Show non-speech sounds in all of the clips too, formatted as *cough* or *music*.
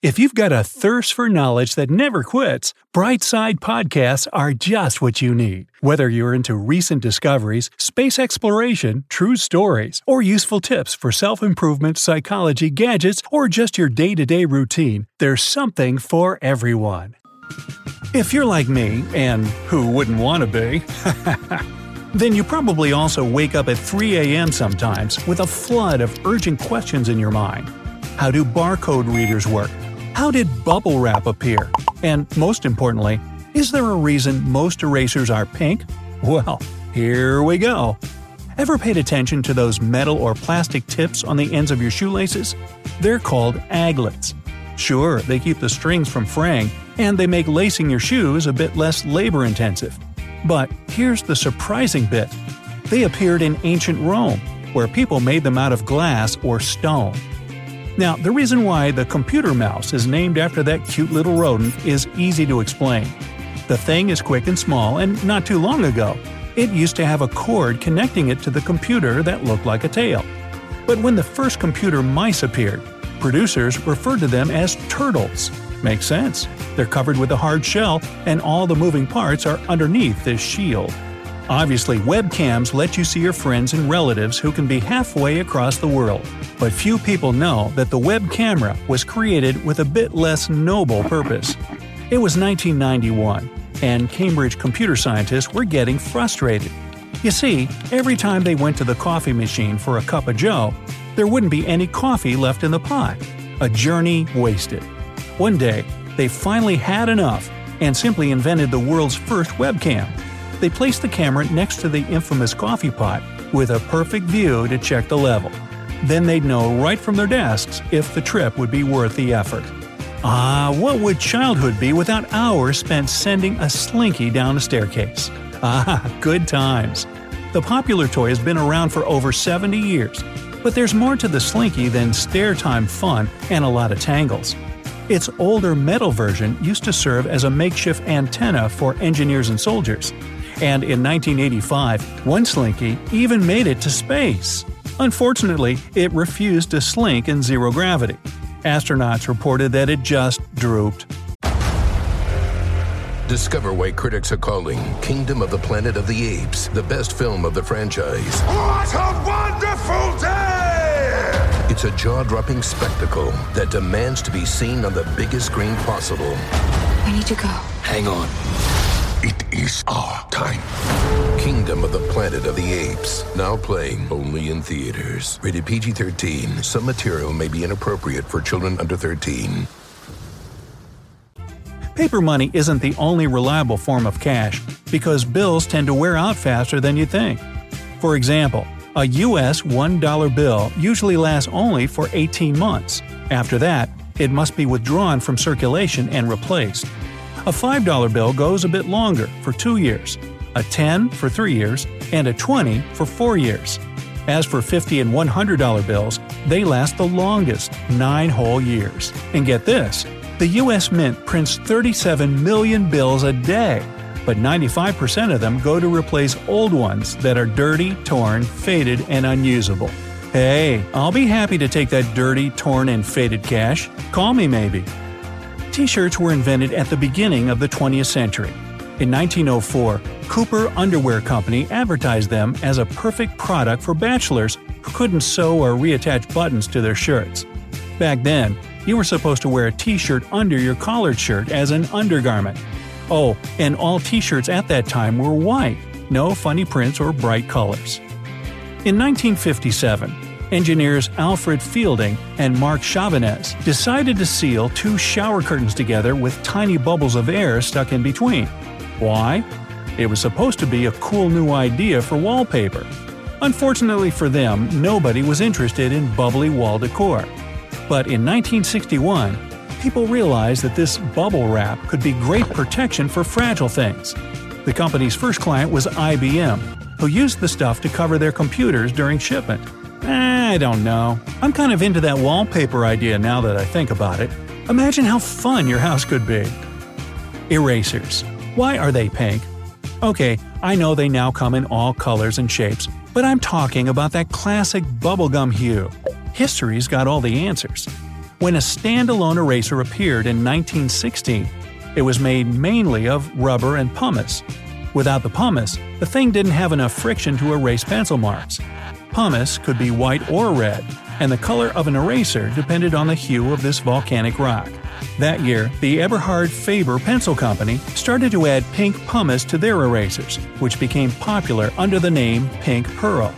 If you've got a thirst for knowledge that never quits, Brightside Podcasts are just what you need. Whether you're into recent discoveries, space exploration, true stories, or useful tips for self improvement, psychology, gadgets, or just your day to day routine, there's something for everyone. If you're like me, and who wouldn't want to be, *laughs* then you probably also wake up at 3 a.m. sometimes with a flood of urgent questions in your mind. How do barcode readers work? How did bubble wrap appear? And most importantly, is there a reason most erasers are pink? Well, here we go. Ever paid attention to those metal or plastic tips on the ends of your shoelaces? They're called aglets. Sure, they keep the strings from fraying, and they make lacing your shoes a bit less labor intensive. But here's the surprising bit they appeared in ancient Rome, where people made them out of glass or stone. Now, the reason why the computer mouse is named after that cute little rodent is easy to explain. The thing is quick and small, and not too long ago, it used to have a cord connecting it to the computer that looked like a tail. But when the first computer mice appeared, producers referred to them as turtles. Makes sense. They're covered with a hard shell, and all the moving parts are underneath this shield. Obviously, webcams let you see your friends and relatives who can be halfway across the world. But few people know that the web camera was created with a bit less noble purpose. It was 1991, and Cambridge computer scientists were getting frustrated. You see, every time they went to the coffee machine for a cup of joe, there wouldn't be any coffee left in the pot. A journey wasted. One day, they finally had enough and simply invented the world's first webcam. They placed the camera next to the infamous coffee pot with a perfect view to check the level. Then they'd know right from their desks if the trip would be worth the effort. Ah, what would childhood be without hours spent sending a slinky down a staircase? *laughs* Ah, good times. The popular toy has been around for over 70 years, but there's more to the slinky than stair time fun and a lot of tangles. Its older metal version used to serve as a makeshift antenna for engineers and soldiers. And in 1985, one Slinky even made it to space. Unfortunately, it refused to slink in zero gravity. Astronauts reported that it just drooped. Discover why critics are calling Kingdom of the Planet of the Apes the best film of the franchise. What a wonderful day! It's a jaw dropping spectacle that demands to be seen on the biggest screen possible. We need to go. Hang on. It is our time. Kingdom of the Planet of the Apes. Now playing only in theaters. Rated PG 13. Some material may be inappropriate for children under 13. Paper money isn't the only reliable form of cash, because bills tend to wear out faster than you think. For example, a US $1 bill usually lasts only for 18 months. After that, it must be withdrawn from circulation and replaced. A $5 bill goes a bit longer, for 2 years, a 10 for 3 years, and a 20 for 4 years. As for 50 and $100 bills, they last the longest, 9 whole years. And get this, the US Mint prints 37 million bills a day, but 95% of them go to replace old ones that are dirty, torn, faded, and unusable. Hey, I'll be happy to take that dirty, torn, and faded cash. Call me maybe. T shirts were invented at the beginning of the 20th century. In 1904, Cooper Underwear Company advertised them as a perfect product for bachelors who couldn't sew or reattach buttons to their shirts. Back then, you were supposed to wear a t shirt under your collared shirt as an undergarment. Oh, and all t shirts at that time were white, no funny prints or bright colors. In 1957, engineers Alfred Fielding and Marc Chavannes decided to seal two shower curtains together with tiny bubbles of air stuck in between. Why? It was supposed to be a cool new idea for wallpaper. Unfortunately for them, nobody was interested in bubbly wall decor. But in 1961, people realized that this bubble wrap could be great protection for fragile things. The company's first client was IBM, who used the stuff to cover their computers during shipment. Eh, I don't know. I'm kind of into that wallpaper idea now that I think about it. Imagine how fun your house could be. Erasers. Why are they pink? Okay, I know they now come in all colors and shapes, but I'm talking about that classic bubblegum hue. History's got all the answers. When a standalone eraser appeared in 1916, it was made mainly of rubber and pumice. Without the pumice, the thing didn't have enough friction to erase pencil marks. Pumice could be white or red, and the color of an eraser depended on the hue of this volcanic rock. That year, the Eberhard Faber Pencil Company started to add pink pumice to their erasers, which became popular under the name Pink Pearl.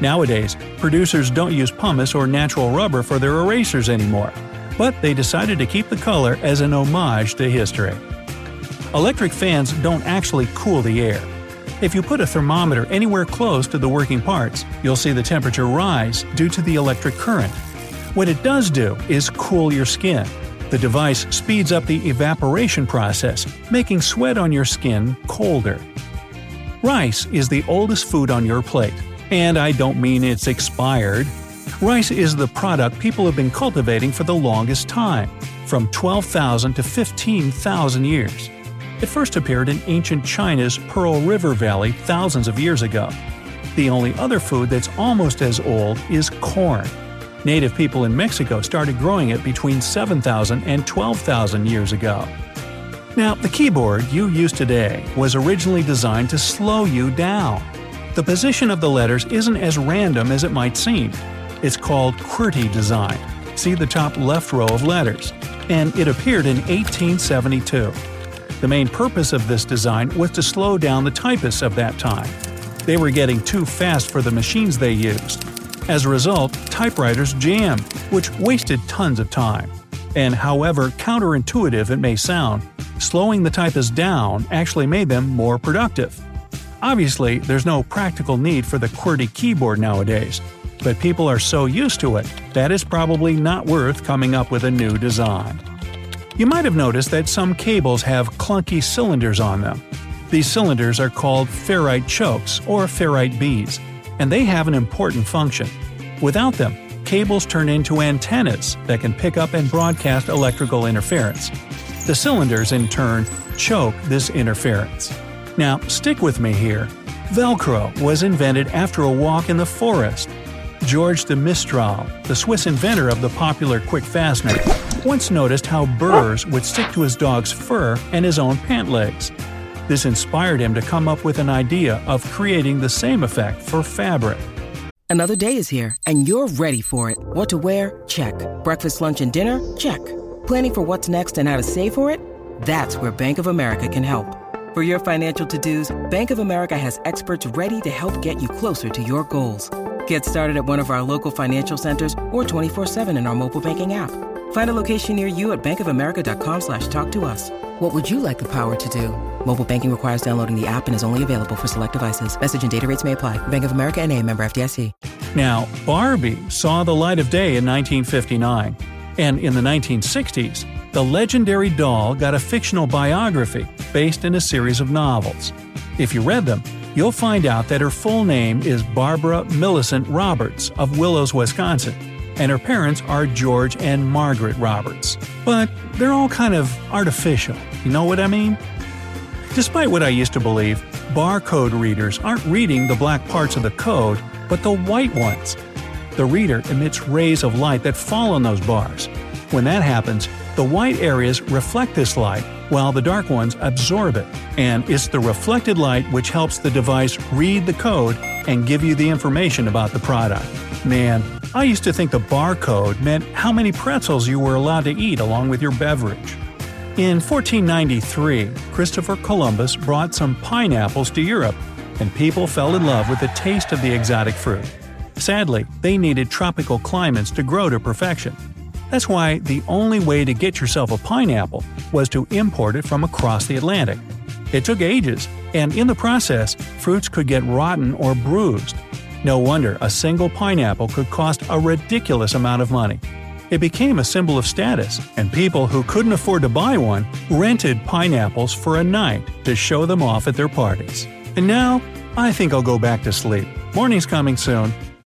Nowadays, producers don't use pumice or natural rubber for their erasers anymore, but they decided to keep the color as an homage to history. Electric fans don't actually cool the air. If you put a thermometer anywhere close to the working parts, you'll see the temperature rise due to the electric current. What it does do is cool your skin. The device speeds up the evaporation process, making sweat on your skin colder. Rice is the oldest food on your plate, and I don't mean it's expired. Rice is the product people have been cultivating for the longest time, from 12,000 to 15,000 years. It first appeared in ancient China's Pearl River Valley thousands of years ago. The only other food that's almost as old is corn. Native people in Mexico started growing it between 7,000 and 12,000 years ago. Now, the keyboard you use today was originally designed to slow you down. The position of the letters isn't as random as it might seem. It's called QWERTY design. See the top left row of letters. And it appeared in 1872. The main purpose of this design was to slow down the typists of that time. They were getting too fast for the machines they used. As a result, typewriters jammed, which wasted tons of time. And however counterintuitive it may sound, slowing the typists down actually made them more productive. Obviously, there's no practical need for the QWERTY keyboard nowadays, but people are so used to it that it's probably not worth coming up with a new design. You might have noticed that some cables have clunky cylinders on them. These cylinders are called ferrite chokes or ferrite beads, and they have an important function. Without them, cables turn into antennas that can pick up and broadcast electrical interference. The cylinders, in turn, choke this interference. Now, stick with me here. Velcro was invented after a walk in the forest. George de Mestral, the Swiss inventor of the popular quick fastener, once noticed how burrs would stick to his dog's fur and his own pant legs. This inspired him to come up with an idea of creating the same effect for fabric. Another day is here, and you're ready for it. What to wear? Check. Breakfast, lunch, and dinner? Check. Planning for what's next and how to save for it? That's where Bank of America can help. For your financial to-dos, Bank of America has experts ready to help get you closer to your goals. Get started at one of our local financial centers or 24-7 in our mobile banking app. Find a location near you at bankofamerica.com slash talk to us. What would you like the power to do? Mobile banking requires downloading the app and is only available for select devices. Message and data rates may apply. Bank of America and a member FDIC. Now, Barbie saw the light of day in 1959. And in the 1960s, the legendary doll got a fictional biography based in a series of novels. If you read them, you'll find out that her full name is Barbara Millicent Roberts of Willows, Wisconsin and her parents are George and Margaret Roberts. But they're all kind of artificial, you know what I mean? Despite what I used to believe, barcode readers aren't reading the black parts of the code, but the white ones. The reader emits rays of light that fall on those bars. When that happens, the white areas reflect this light, while the dark ones absorb it. And it's the reflected light which helps the device read the code and give you the information about the product. Man, I used to think the barcode meant how many pretzels you were allowed to eat along with your beverage. In 1493, Christopher Columbus brought some pineapples to Europe, and people fell in love with the taste of the exotic fruit. Sadly, they needed tropical climates to grow to perfection. That's why the only way to get yourself a pineapple was to import it from across the Atlantic. It took ages, and in the process, fruits could get rotten or bruised, no wonder a single pineapple could cost a ridiculous amount of money. it became a symbol of status, and people who couldn't afford to buy one rented pineapples for a night to show them off at their parties. And now, I think I'll go back to sleep. Morning's coming soon.